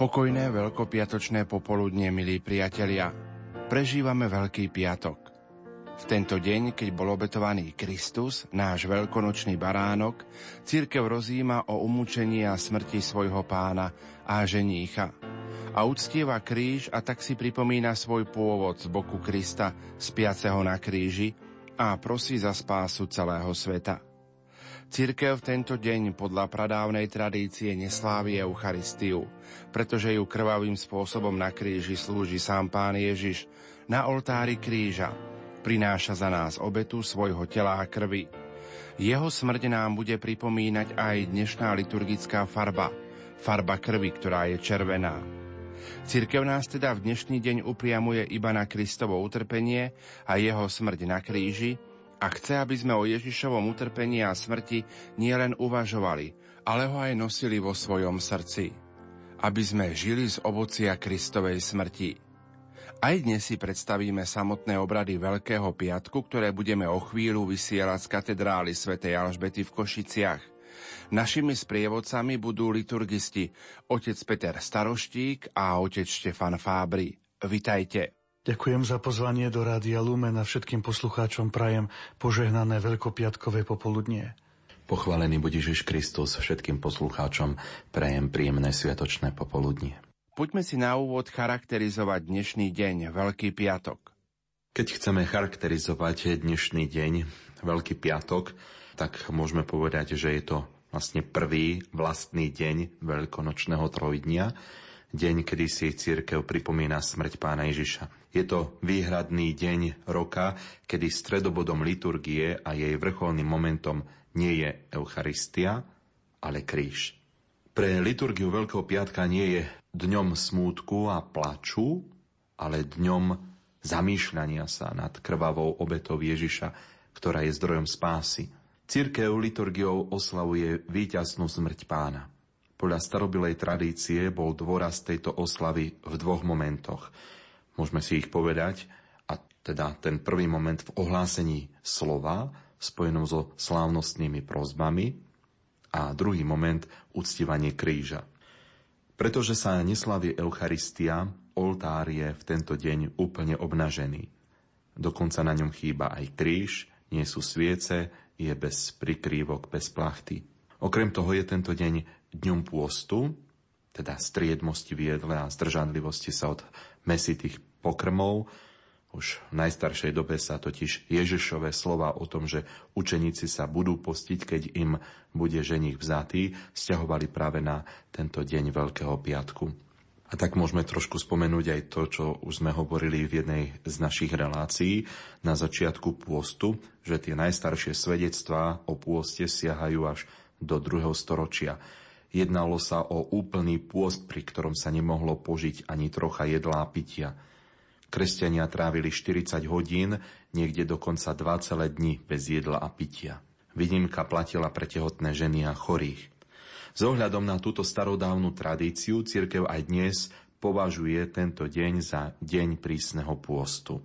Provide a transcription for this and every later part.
Pokojné veľkopiatočné popoludne, milí priatelia. Prežívame Veľký piatok. V tento deň, keď bol obetovaný Kristus, náš veľkonočný baránok, církev rozíma o umúčení a smrti svojho pána a ženícha. A uctieva kríž a tak si pripomína svoj pôvod z boku Krista, spiaceho na kríži a prosí za spásu celého sveta. Církev v tento deň podľa pradávnej tradície neslávi Eucharistiu, pretože ju krvavým spôsobom na kríži slúži sám Pán Ježiš na oltári kríža. Prináša za nás obetu svojho tela a krvi. Jeho smrť nám bude pripomínať aj dnešná liturgická farba, farba krvi, ktorá je červená. Cirkev nás teda v dnešný deň upriamuje iba na Kristovo utrpenie a jeho smrť na kríži, a chce, aby sme o Ježišovom utrpení a smrti nielen uvažovali, ale ho aj nosili vo svojom srdci. Aby sme žili z ovocia Kristovej smrti. Aj dnes si predstavíme samotné obrady Veľkého piatku, ktoré budeme o chvíľu vysielať z katedrály svätej Alžbety v Košiciach. Našimi sprievodcami budú liturgisti otec Peter Staroštík a otec Štefan Fábry. Vitajte. Ďakujem za pozvanie do Rádia Lumen a všetkým poslucháčom prajem požehnané veľkopiatkové popoludnie. Pochválený buď Ježiš Kristus všetkým poslucháčom prajem príjemné sviatočné popoludnie. Poďme si na úvod charakterizovať dnešný deň, Veľký piatok. Keď chceme charakterizovať dnešný deň, Veľký piatok, tak môžeme povedať, že je to vlastne prvý vlastný deň veľkonočného trojdnia, deň, kedy si církev pripomína smrť pána Ježiša. Je to výhradný deň roka, kedy stredobodom liturgie a jej vrcholným momentom nie je Eucharistia, ale kríž. Pre liturgiu Veľkého piatka nie je dňom smútku a plaču, ale dňom zamýšľania sa nad krvavou obetou Ježiša, ktorá je zdrojom spásy. Církev liturgiou oslavuje víťaznú smrť pána. Podľa starobilej tradície bol dôraz tejto oslavy v dvoch momentoch – Môžeme si ich povedať. A teda ten prvý moment v ohlásení slova spojenom so slávnostnými prozbami a druhý moment uctívanie kríža. Pretože sa neslaví Eucharistia, oltár je v tento deň úplne obnažený. Dokonca na ňom chýba aj kríž, nie sú sviece, je bez prikrývok, bez plachty. Okrem toho je tento deň dňom pôstu, teda striedmosti v jedle a zdržanlivosti sa od mesitých pokrmov. Už v najstaršej dobe sa totiž Ježišové slova o tom, že učeníci sa budú postiť, keď im bude ženich vzatý, stiahovali práve na tento deň Veľkého piatku. A tak môžeme trošku spomenúť aj to, čo už sme hovorili v jednej z našich relácií na začiatku pôstu, že tie najstaršie svedectvá o pôste siahajú až do druhého storočia. Jednalo sa o úplný pôst, pri ktorom sa nemohlo požiť ani trocha jedlá a pitia – Kresťania trávili 40 hodín, niekde dokonca 2 celé dni bez jedla a pitia. Výnimka platila pre tehotné ženy a chorých. S ohľadom na túto starodávnu tradíciu cirkev aj dnes považuje tento deň za deň prísneho pôstu,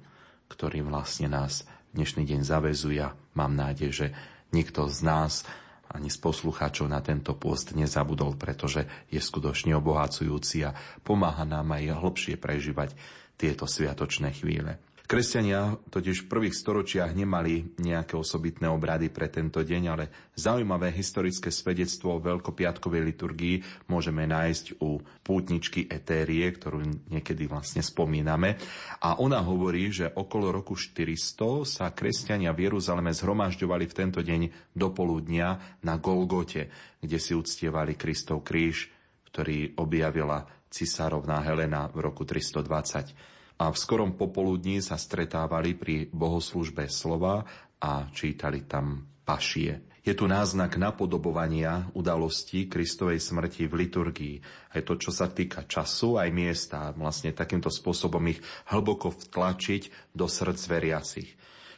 ktorý vlastne nás dnešný deň zavezuje. Mám nádej, že nikto z nás ani z poslucháčov na tento pôst nezabudol, pretože je skutočne obohacujúci a pomáha nám aj hlbšie prežívať tieto sviatočné chvíle. Kresťania totiž v prvých storočiach nemali nejaké osobitné obrady pre tento deň, ale zaujímavé historické svedectvo o veľkopiatkovej liturgii môžeme nájsť u pútničky Etérie, ktorú niekedy vlastne spomíname. A ona hovorí, že okolo roku 400 sa kresťania v Jeruzaleme zhromažďovali v tento deň do poludnia na Golgote, kde si uctievali Kristov kríž, ktorý objavila cisárovná Helena v roku 320. A v skorom popoludní sa stretávali pri bohoslužbe slova a čítali tam pašie. Je tu náznak napodobovania udalostí Kristovej smrti v liturgii. Aj to, čo sa týka času, aj miesta. Vlastne takýmto spôsobom ich hlboko vtlačiť do srdc veriacich.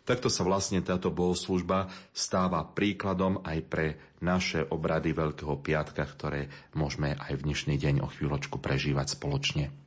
Takto sa vlastne táto bohoslužba stáva príkladom aj pre naše obrady Veľkého piatka, ktoré môžeme aj v dnešný deň o chvíľočku prežívať spoločne.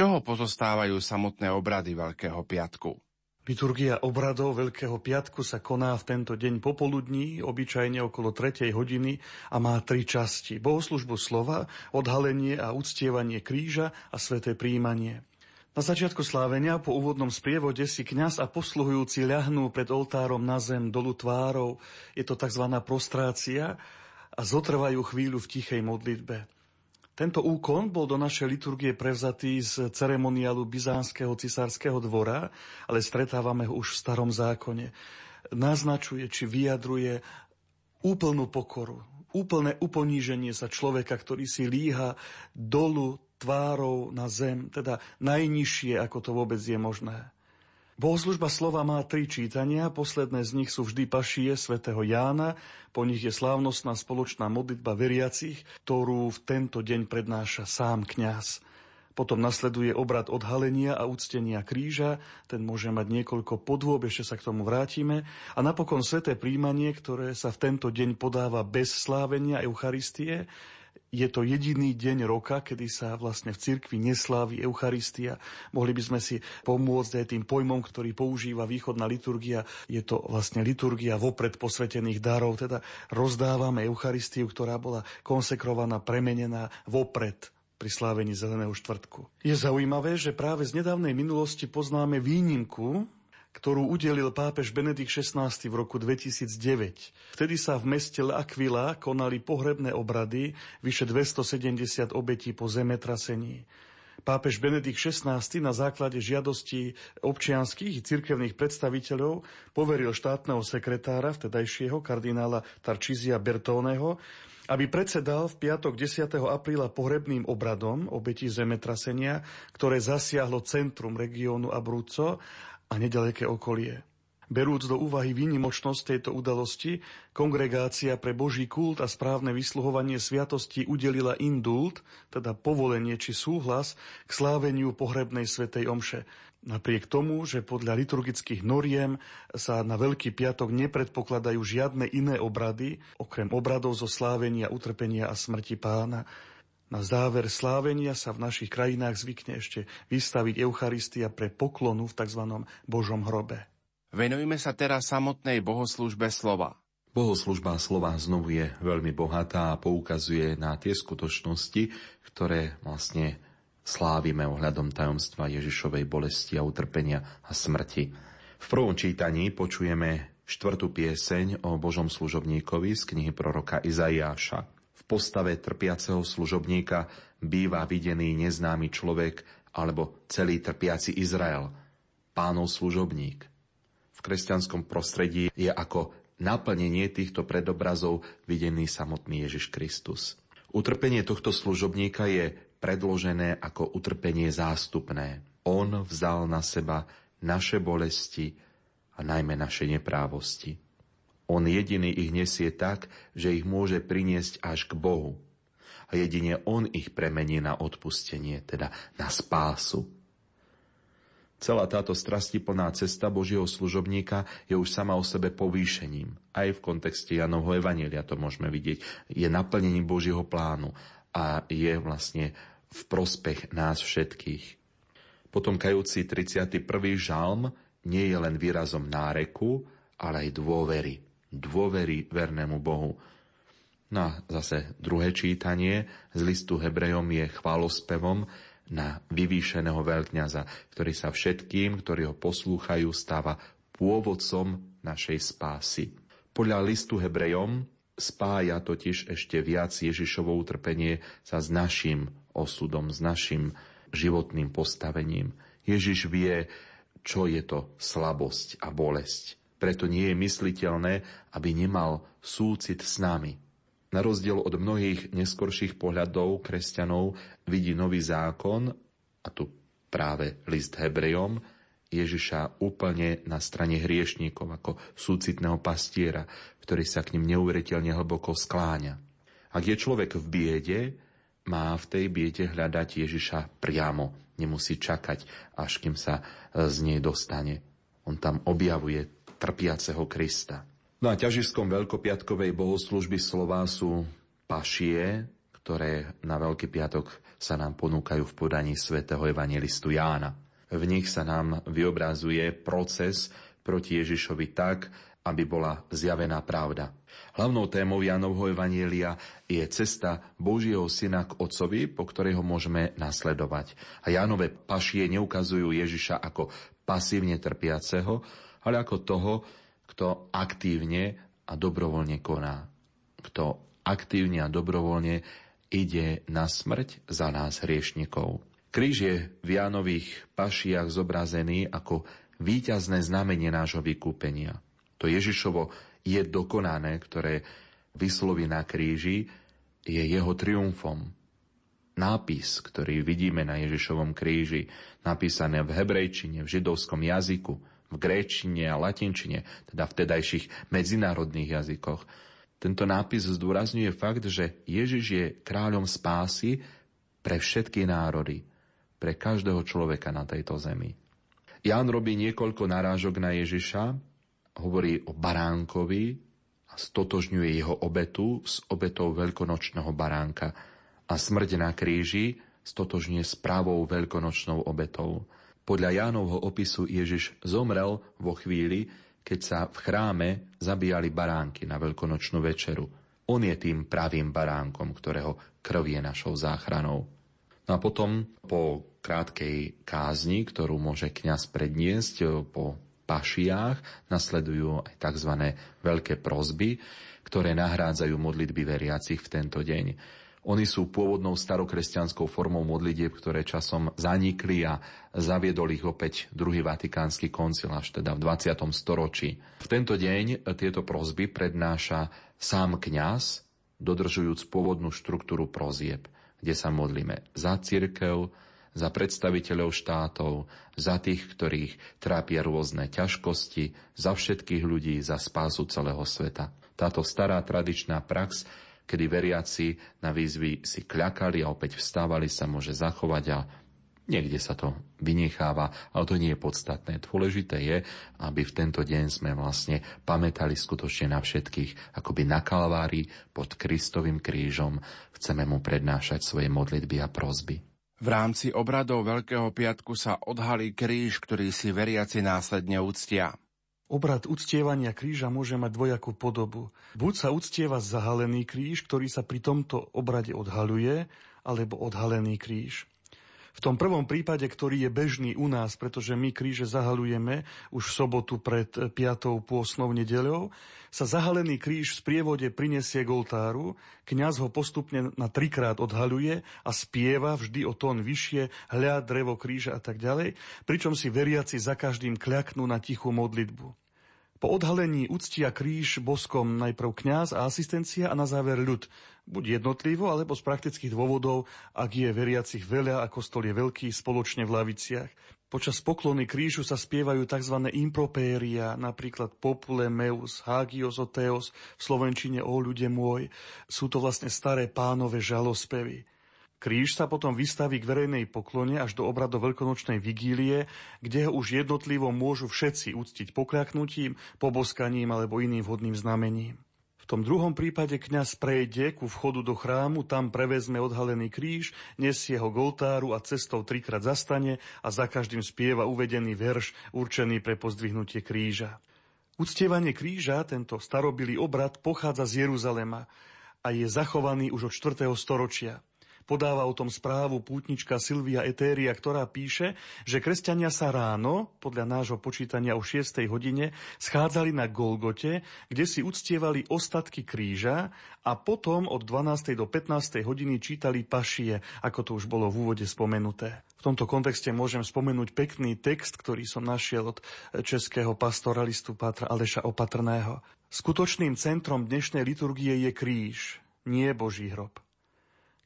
Čoho pozostávajú samotné obrady Veľkého piatku? Liturgia obradov Veľkého piatku sa koná v tento deň popoludní, obyčajne okolo 3. hodiny a má tri časti. Bohoslužbu slova, odhalenie a uctievanie kríža a sveté príjmanie. Na začiatku slávenia po úvodnom sprievode si kňaz a posluhujúci ľahnú pred oltárom na zem dolu tvárov. Je to tzv. prostrácia a zotrvajú chvíľu v tichej modlitbe. Tento úkon bol do našej liturgie prevzatý z ceremoniálu Byzánskeho cisárskeho dvora, ale stretávame ho už v starom zákone. Naznačuje či vyjadruje úplnú pokoru, úplné uponíženie sa človeka, ktorý si líha dolu tvárou na zem, teda najnižšie, ako to vôbec je možné. Bohoslužba slova má tri čítania, posledné z nich sú vždy pašie svätého Jána, po nich je slávnostná spoločná modlitba veriacich, ktorú v tento deň prednáša sám kňaz. Potom nasleduje obrad odhalenia a úctenia kríža, ten môže mať niekoľko podôb, ešte sa k tomu vrátime. A napokon sveté príjmanie, ktoré sa v tento deň podáva bez slávenia Eucharistie, je to jediný deň roka, kedy sa vlastne v cirkvi neslávi Eucharistia. Mohli by sme si pomôcť aj tým pojmom, ktorý používa východná liturgia. Je to vlastne liturgia vopred posvetených darov, teda rozdávame Eucharistiu, ktorá bola konsekrovaná, premenená vopred pri slávení Zeleného štvrtku. Je zaujímavé, že práve z nedávnej minulosti poznáme výnimku ktorú udelil pápež Benedikt XVI v roku 2009. Vtedy sa v meste L'Aquila konali pohrebné obrady, vyše 270 obetí po zemetrasení. Pápež Benedikt XVI na základe žiadosti občianských i cirkevných predstaviteľov poveril štátneho sekretára, vtedajšieho kardinála Tarčizia Bertóneho, aby predsedal v piatok 10. apríla pohrebným obradom obetí zemetrasenia, ktoré zasiahlo centrum regiónu Abruzzo a nedaleké okolie. Berúc do úvahy výnimočnosť tejto udalosti, kongregácia pre Boží kult a správne vysluhovanie sviatosti udelila indult, teda povolenie či súhlas k sláveniu pohrebnej svetej omše. Napriek tomu, že podľa liturgických noriem sa na Veľký piatok nepredpokladajú žiadne iné obrady, okrem obradov zo slávenia, utrpenia a smrti pána, na záver slávenia sa v našich krajinách zvykne ešte vystaviť Eucharistia pre poklonu v tzv. Božom hrobe. Venujme sa teraz samotnej bohoslužbe slova. Bohoslužba slova znovu je veľmi bohatá a poukazuje na tie skutočnosti, ktoré vlastne slávime ohľadom tajomstva Ježišovej bolesti a utrpenia a smrti. V prvom čítaní počujeme štvrtú pieseň o Božom služobníkovi z knihy proroka Izaiáša postave trpiaceho služobníka býva videný neznámy človek alebo celý trpiaci Izrael, pánov služobník. V kresťanskom prostredí je ako naplnenie týchto predobrazov videný samotný Ježiš Kristus. Utrpenie tohto služobníka je predložené ako utrpenie zástupné. On vzal na seba naše bolesti a najmä naše neprávosti. On jediný ich nesie tak, že ich môže priniesť až k Bohu. A jedine On ich premení na odpustenie, teda na spásu. Celá táto strastiplná cesta Božieho služobníka je už sama o sebe povýšením. Aj v kontexte Janovho Evanelia to môžeme vidieť. Je naplnením Božieho plánu a je vlastne v prospech nás všetkých. Potom kajúci 31. žalm nie je len výrazom náreku, ale aj dôvery dôvery vernému Bohu. No a zase druhé čítanie z listu Hebrejom je chválospevom na vyvýšeného veľkňaza, ktorý sa všetkým, ktorí ho poslúchajú, stáva pôvodcom našej spásy. Podľa listu Hebrejom spája totiž ešte viac Ježišovo utrpenie sa s našim osudom, s našim životným postavením. Ježiš vie, čo je to slabosť a bolesť. Preto nie je mysliteľné, aby nemal súcit s nami. Na rozdiel od mnohých neskorších pohľadov kresťanov vidí nový zákon, a tu práve list Hebrejom, Ježiša úplne na strane hriešníkov ako súcitného pastiera, ktorý sa k ním neuveriteľne hlboko skláňa. Ak je človek v biede, má v tej biede hľadať Ježiša priamo. Nemusí čakať, až kým sa z nej dostane. On tam objavuje trpiaceho Krista. No a ťažiskom veľkopiatkovej bohoslužby slova sú pašie, ktoré na Veľký piatok sa nám ponúkajú v podaní svätého evangelistu Jána. V nich sa nám vyobrazuje proces proti Ježišovi tak, aby bola zjavená pravda. Hlavnou témou Jánovho Evanielia je cesta Božieho syna k Otcovi, po ktorej ho môžeme nasledovať. A Jánové pašie neukazujú Ježiša ako pasívne trpiaceho, ale ako toho, kto aktívne a dobrovoľne koná. Kto aktívne a dobrovoľne ide na smrť za nás hriešnikov. Kríž je v Jánových pašiach zobrazený ako víťazné znamenie nášho vykúpenia. To Ježišovo je dokonané, ktoré vysloví na kríži, je jeho triumfom. Nápis, ktorý vidíme na Ježišovom kríži, napísané v hebrejčine, v židovskom jazyku, v gréčine a latinčine, teda v tedajších medzinárodných jazykoch. Tento nápis zdôrazňuje fakt, že Ježiš je kráľom spásy pre všetky národy, pre každého človeka na tejto zemi. Ján robí niekoľko narážok na Ježiša, hovorí o baránkovi, a stotožňuje jeho obetu s obetou veľkonočného baránka a smrť na kríži stotožňuje s pravou veľkonočnou obetou. Podľa Jánovho opisu Ježiš zomrel vo chvíli, keď sa v chráme zabíjali baránky na veľkonočnú večeru. On je tým pravým baránkom, ktorého krv je našou záchranou. No a potom po krátkej kázni, ktorú môže kňaz predniesť po pašiách nasledujú aj tzv. veľké prozby, ktoré nahrádzajú modlitby veriacich v tento deň. Oni sú pôvodnou starokresťanskou formou modlitieb, ktoré časom zanikli a zaviedol ich opäť druhý vatikánsky koncil až teda v 20. storočí. V tento deň tieto prozby prednáša sám kňaz, dodržujúc pôvodnú štruktúru prozieb, kde sa modlíme za církev, za predstaviteľov štátov, za tých, ktorých trápia rôzne ťažkosti, za všetkých ľudí, za spásu celého sveta. Táto stará tradičná prax, kedy veriaci na výzvy si kľakali a opäť vstávali, sa môže zachovať a niekde sa to vynecháva, ale to nie je podstatné. Dôležité je, aby v tento deň sme vlastne pamätali skutočne na všetkých, akoby na Kalvári pod Kristovým krížom chceme mu prednášať svoje modlitby a prozby. V rámci obradov Veľkého piatku sa odhalí kríž, ktorý si veriaci následne uctia. Obrad uctievania kríža môže mať dvojakú podobu. Buď sa uctieva zahalený kríž, ktorý sa pri tomto obrade odhaluje, alebo odhalený kríž. V tom prvom prípade, ktorý je bežný u nás, pretože my kríže zahalujeme už v sobotu pred 5. pôsnou nedeľou, sa zahalený kríž v sprievode prinesie k oltáru, kňaz ho postupne na trikrát odhaluje a spieva vždy o tón vyššie, hľa, drevo kríža a tak ďalej, pričom si veriaci za každým kľaknú na tichú modlitbu. Po odhalení uctia kríž boskom najprv kňaz a asistencia a na záver ľud, buď jednotlivo, alebo z praktických dôvodov, ak je veriacich veľa a kostol je veľký, spoločne v laviciach. Počas poklony krížu sa spievajú tzv. impropéria, napríklad Popule Meus, Hagios o Teos, v slovenčine O ľude môj. Sú to vlastne staré pánové žalospevy. Kríž sa potom vystaví k verejnej poklone až do obradu veľkonočnej vigílie, kde ho už jednotlivo môžu všetci uctiť pokľaknutím, poboskaním alebo iným vhodným znamením. V tom druhom prípade kňaz prejde ku vchodu do chrámu, tam prevezme odhalený kríž, nesie ho k a cestou trikrát zastane a za každým spieva uvedený verš určený pre pozdvihnutie kríža. Uctievanie kríža, tento starobilý obrad, pochádza z Jeruzalema a je zachovaný už od 4. storočia. Podáva o tom správu pútnička Silvia Etéria, ktorá píše, že kresťania sa ráno, podľa nášho počítania o 6. hodine, schádzali na Golgote, kde si uctievali ostatky kríža a potom od 12. do 15. hodiny čítali pašie, ako to už bolo v úvode spomenuté. V tomto kontexte môžem spomenúť pekný text, ktorý som našiel od českého pastoralistu Pátra Aleša Opatrného. Skutočným centrom dnešnej liturgie je kríž, nie Boží hrob.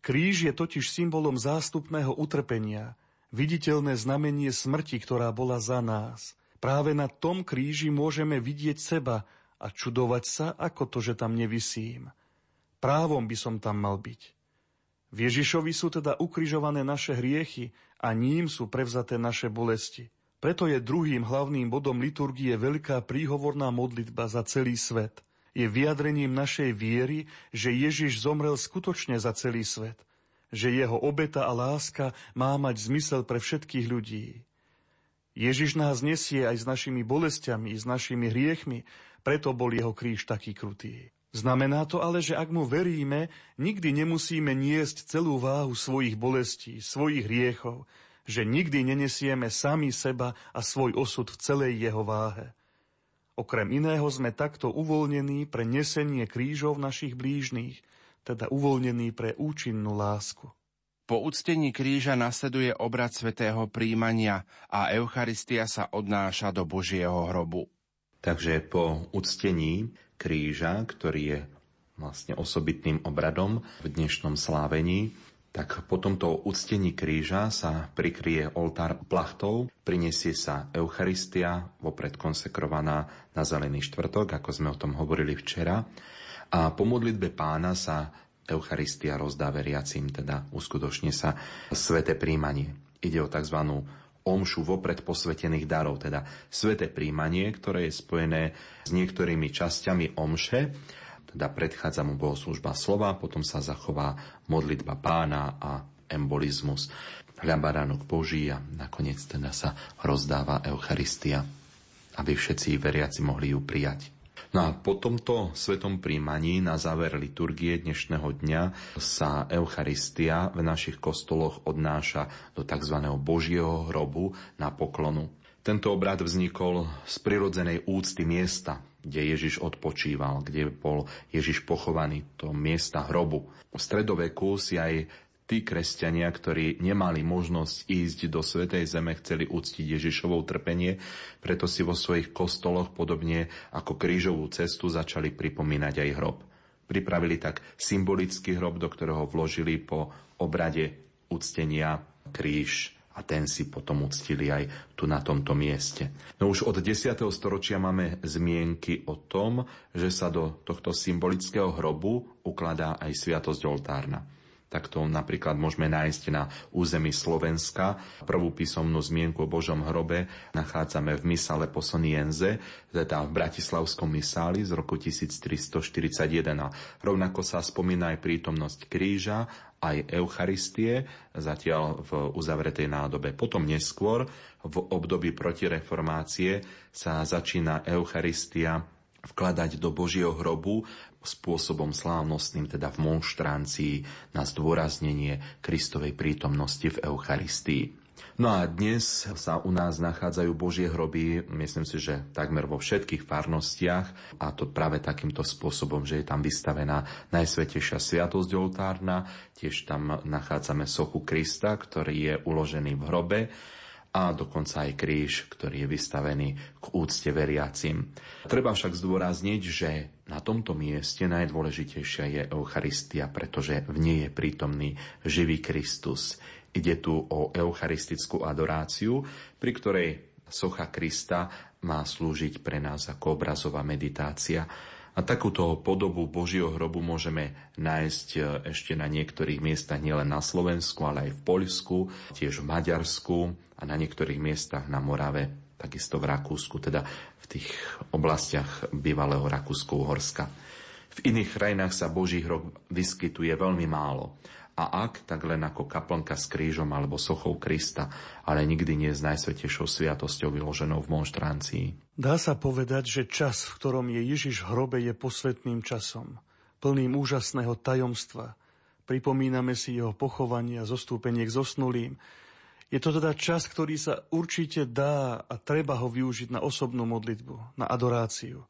Kríž je totiž symbolom zástupného utrpenia, viditeľné znamenie smrti, ktorá bola za nás. Práve na tom kríži môžeme vidieť seba a čudovať sa, ako to, že tam nevisím. Právom by som tam mal byť. V Ježišovi sú teda ukrižované naše hriechy a ním sú prevzaté naše bolesti. Preto je druhým hlavným bodom liturgie veľká príhovorná modlitba za celý svet. Je vyjadrením našej viery, že Ježiš zomrel skutočne za celý svet, že jeho obeta a láska má mať zmysel pre všetkých ľudí. Ježiš nás nesie aj s našimi bolestiami, s našimi hriechmi, preto bol jeho kríž taký krutý. Znamená to ale, že ak mu veríme, nikdy nemusíme niesť celú váhu svojich bolestí, svojich hriechov, že nikdy nenesieme sami seba a svoj osud v celej jeho váhe. Okrem iného sme takto uvoľnení pre nesenie krížov našich blížných, teda uvoľnení pre účinnú lásku. Po uctení kríža nasleduje obrad svätého príjmania a Eucharistia sa odnáša do Božieho hrobu. Takže po uctení kríža, ktorý je vlastne osobitným obradom v dnešnom slávení, tak po tomto uctení kríža sa prikrie oltár plachtou, prinesie sa Eucharistia, vopred konsekrovaná na Zelený štvrtok, ako sme o tom hovorili včera, a po modlitbe pána sa Eucharistia rozdá veriacim, teda uskutočne sa sveté príjmanie. Ide o tzv. omšu vopred posvetených darov, teda sveté príjmanie, ktoré je spojené s niektorými časťami omše, teda predchádza mu bohoslužba slova, potom sa zachová modlitba pána a embolizmus. Hľabaránok Boží a nakoniec teda sa rozdáva Eucharistia, aby všetci veriaci mohli ju prijať. No a po tomto svetom príjmaní na záver liturgie dnešného dňa sa Eucharistia v našich kostoloch odnáša do tzv. Božieho hrobu na poklonu. Tento obrad vznikol z prirodzenej úcty miesta, kde Ježiš odpočíval, kde bol Ježiš pochovaný, to miesta hrobu. V stredoveku si aj tí kresťania, ktorí nemali možnosť ísť do Svetej Zeme, chceli uctiť Ježišovo trpenie, preto si vo svojich kostoloch podobne ako krížovú cestu začali pripomínať aj hrob. Pripravili tak symbolický hrob, do ktorého vložili po obrade uctenia kríž a ten si potom uctili aj tu na tomto mieste. No už od 10. storočia máme zmienky o tom, že sa do tohto symbolického hrobu ukladá aj sviatosť oltárna. Tak to napríklad môžeme nájsť na území Slovenska. Prvú písomnú zmienku o Božom hrobe nachádzame v Misale Posonienze, teda v Bratislavskom misáli z roku 1341. A rovnako sa spomína aj prítomnosť kríža aj Eucharistie, zatiaľ v uzavretej nádobe. Potom neskôr, v období protireformácie, sa začína Eucharistia vkladať do Božieho hrobu spôsobom slávnostným, teda v monštrancii, na zdôraznenie Kristovej prítomnosti v Eucharistii. No a dnes sa u nás nachádzajú Božie hroby, myslím si, že takmer vo všetkých farnostiach a to práve takýmto spôsobom, že je tam vystavená Najsvetejšia sviatosť oltárna, tiež tam nachádzame sochu Krista, ktorý je uložený v hrobe a dokonca aj kríž, ktorý je vystavený k úcte veriacim. Treba však zdôrazniť, že na tomto mieste najdôležitejšia je Eucharistia, pretože v nej je prítomný živý Kristus. Ide tu o eucharistickú adoráciu, pri ktorej socha Krista má slúžiť pre nás ako obrazová meditácia. A takúto podobu Božieho hrobu môžeme nájsť e, ešte na niektorých miestach nielen na Slovensku, ale aj v Poľsku, tiež v Maďarsku a na niektorých miestach na Morave, takisto v Rakúsku, teda v tých oblastiach bývalého Rakúsko-Uhorska. V iných krajinách sa Boží hrob vyskytuje veľmi málo a ak, tak len ako kaplnka s krížom alebo sochou Krista, ale nikdy nie s najsvetejšou sviatosťou vyloženou v monštrancii. Dá sa povedať, že čas, v ktorom je Ježiš v hrobe, je posvetným časom, plným úžasného tajomstva. Pripomíname si jeho pochovanie a zostúpenie k zosnulým. Je to teda čas, ktorý sa určite dá a treba ho využiť na osobnú modlitbu, na adoráciu.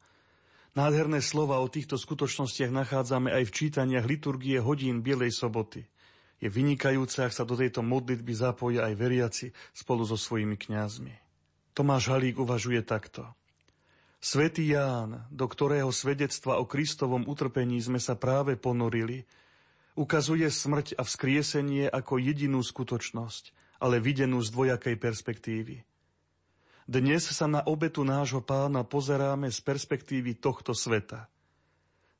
Nádherné slova o týchto skutočnostiach nachádzame aj v čítaniach liturgie hodín Bielej soboty. Je vynikajúce, ak sa do tejto modlitby zapoja aj veriaci spolu so svojimi kňazmi. Tomáš Halík uvažuje takto. Svetý Ján, do ktorého svedectva o Kristovom utrpení sme sa práve ponorili, ukazuje smrť a vzkriesenie ako jedinú skutočnosť, ale videnú z dvojakej perspektívy. Dnes sa na obetu nášho pána pozeráme z perspektívy tohto sveta.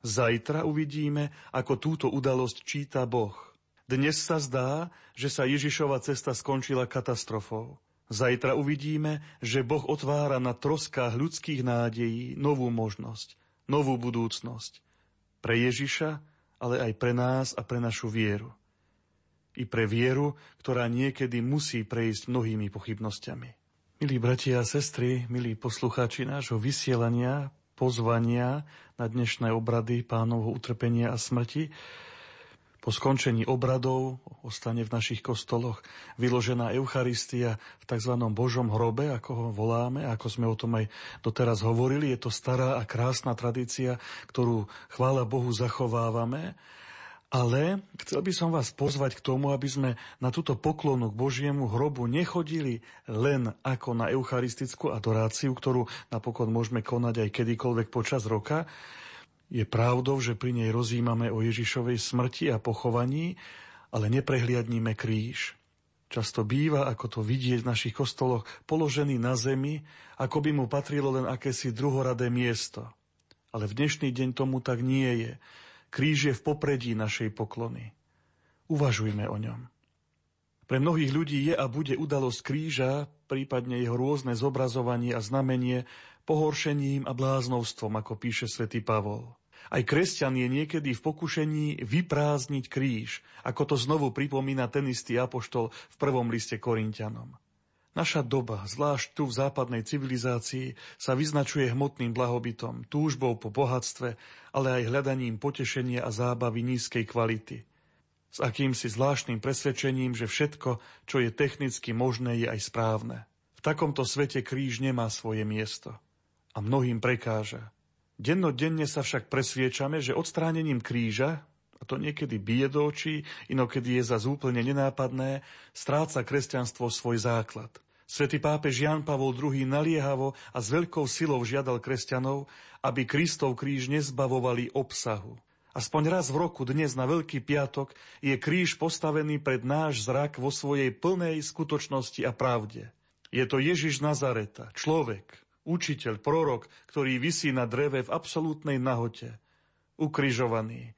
Zajtra uvidíme, ako túto udalosť číta Boh – dnes sa zdá, že sa Ježišova cesta skončila katastrofou. Zajtra uvidíme, že Boh otvára na troskách ľudských nádejí novú možnosť novú budúcnosť. Pre Ježiša, ale aj pre nás a pre našu vieru. I pre vieru, ktorá niekedy musí prejsť mnohými pochybnosťami. Milí bratia a sestry, milí poslucháči nášho vysielania, pozvania na dnešné obrady pánovho utrpenia a smrti, po skončení obradov ostane v našich kostoloch vyložená Eucharistia v tzv. Božom hrobe, ako ho voláme, ako sme o tom aj doteraz hovorili. Je to stará a krásna tradícia, ktorú, chvála Bohu, zachovávame. Ale chcel by som vás pozvať k tomu, aby sme na túto poklonu k Božiemu hrobu nechodili len ako na eucharistickú adoráciu, ktorú napokon môžeme konať aj kedykoľvek počas roka, je pravdou, že pri nej rozímame o Ježišovej smrti a pochovaní, ale neprehliadníme kríž. Často býva, ako to vidieť v našich kostoloch, položený na zemi, ako by mu patrilo len akési druhoradé miesto. Ale v dnešný deň tomu tak nie je. Kríž je v popredí našej poklony. Uvažujme o ňom. Pre mnohých ľudí je a bude udalosť kríža, prípadne jeho rôzne zobrazovanie a znamenie, pohoršením a bláznovstvom, ako píše svätý Pavol. Aj kresťan je niekedy v pokušení vyprázdniť kríž, ako to znovu pripomína ten istý apoštol v prvom liste Korintianom. Naša doba, zvlášť tu v západnej civilizácii, sa vyznačuje hmotným blahobytom, túžbou po bohatstve, ale aj hľadaním potešenia a zábavy nízkej kvality. S akýmsi zvláštnym presvedčením, že všetko, čo je technicky možné, je aj správne. V takomto svete kríž nemá svoje miesto a mnohým prekáža. Dennodenne sa však presviečame, že odstránením kríža, a to niekedy bije do očí, inokedy je za úplne nenápadné, stráca kresťanstvo svoj základ. Svetý pápež Jan Pavol II naliehavo a s veľkou silou žiadal kresťanov, aby Kristov kríž nezbavovali obsahu. Aspoň raz v roku dnes na Veľký piatok je kríž postavený pred náš zrak vo svojej plnej skutočnosti a pravde. Je to Ježiš Nazareta, človek, učiteľ, prorok, ktorý vysí na dreve v absolútnej nahote, ukrižovaný,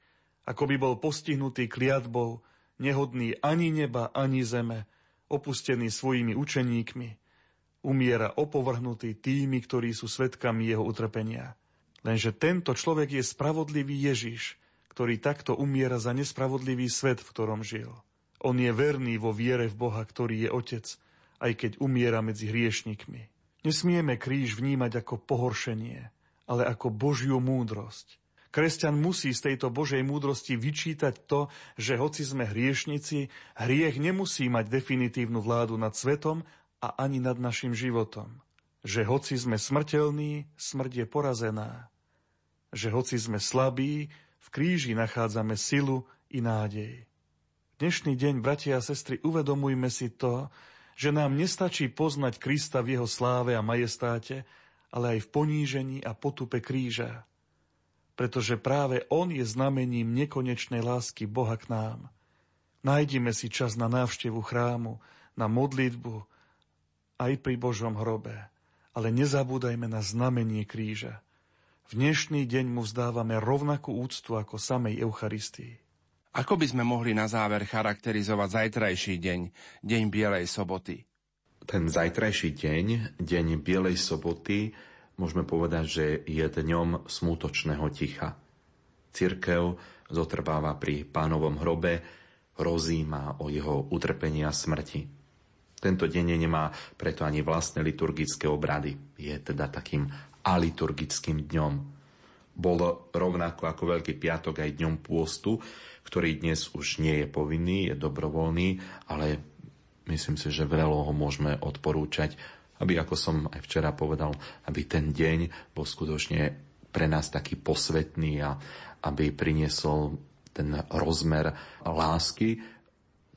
ako by bol postihnutý kliatbou, nehodný ani neba, ani zeme, opustený svojimi učeníkmi, umiera opovrhnutý tými, ktorí sú svetkami jeho utrpenia. Lenže tento človek je spravodlivý Ježiš, ktorý takto umiera za nespravodlivý svet, v ktorom žil. On je verný vo viere v Boha, ktorý je Otec, aj keď umiera medzi hriešnikmi. Nesmieme kríž vnímať ako pohoršenie, ale ako Božiu múdrosť. Kresťan musí z tejto Božej múdrosti vyčítať to, že hoci sme hriešnici, hriech nemusí mať definitívnu vládu nad svetom a ani nad našim životom. Že hoci sme smrteľní, smrť je porazená. Že hoci sme slabí, v kríži nachádzame silu i nádej. Dnešný deň, bratia a sestry, uvedomujme si to, že nám nestačí poznať Krista v jeho sláve a majestáte, ale aj v ponížení a potupe kríža. Pretože práve on je znamením nekonečnej lásky Boha k nám. Nájdime si čas na návštevu chrámu, na modlitbu, aj pri Božom hrobe, ale nezabúdajme na znamenie kríža. V dnešný deň mu vzdávame rovnakú úctu ako samej Eucharistii. Ako by sme mohli na záver charakterizovať zajtrajší deň, deň Bielej soboty? Ten zajtrajší deň, deň Bielej soboty, môžeme povedať, že je dňom smutočného ticha. Cirkev zotrváva pri pánovom hrobe, rozíma o jeho utrpení a smrti. Tento deň nemá preto ani vlastné liturgické obrady. Je teda takým aliturgickým dňom bol rovnako ako Veľký piatok aj dňom pôstu, ktorý dnes už nie je povinný, je dobrovoľný, ale myslím si, že veľa ho môžeme odporúčať, aby, ako som aj včera povedal, aby ten deň bol skutočne pre nás taký posvetný a aby priniesol ten rozmer lásky,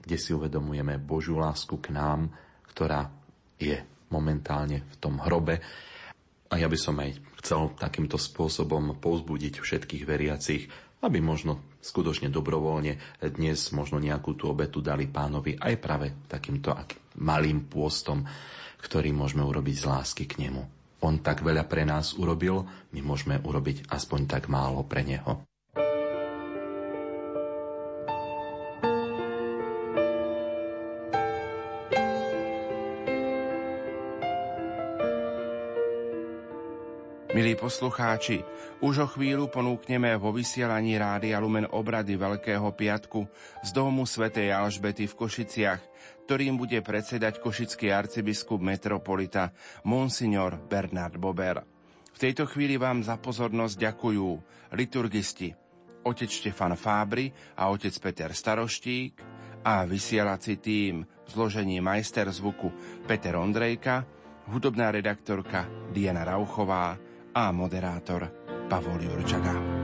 kde si uvedomujeme Božiu lásku k nám, ktorá je momentálne v tom hrobe a ja by som aj chcel takýmto spôsobom povzbudiť všetkých veriacich, aby možno skutočne dobrovoľne dnes možno nejakú tú obetu dali pánovi aj práve takýmto malým pôstom, ktorý môžeme urobiť z lásky k nemu. On tak veľa pre nás urobil, my môžeme urobiť aspoň tak málo pre neho. Poslucháči, už o chvíľu ponúkneme vo vysielaní Rádia Lumen obrady Veľkého piatku z domu svätej Alžbety v Košiciach, ktorým bude predsedať košický arcibiskup metropolita Monsignor Bernard Bober. V tejto chvíli vám za pozornosť ďakujú liturgisti otec Štefan Fábry a otec Peter Staroštík a vysielací tým zložení majster zvuku Peter Ondrejka, hudobná redaktorka Diana Rauchová, a moderátor Pavol Jurčaga.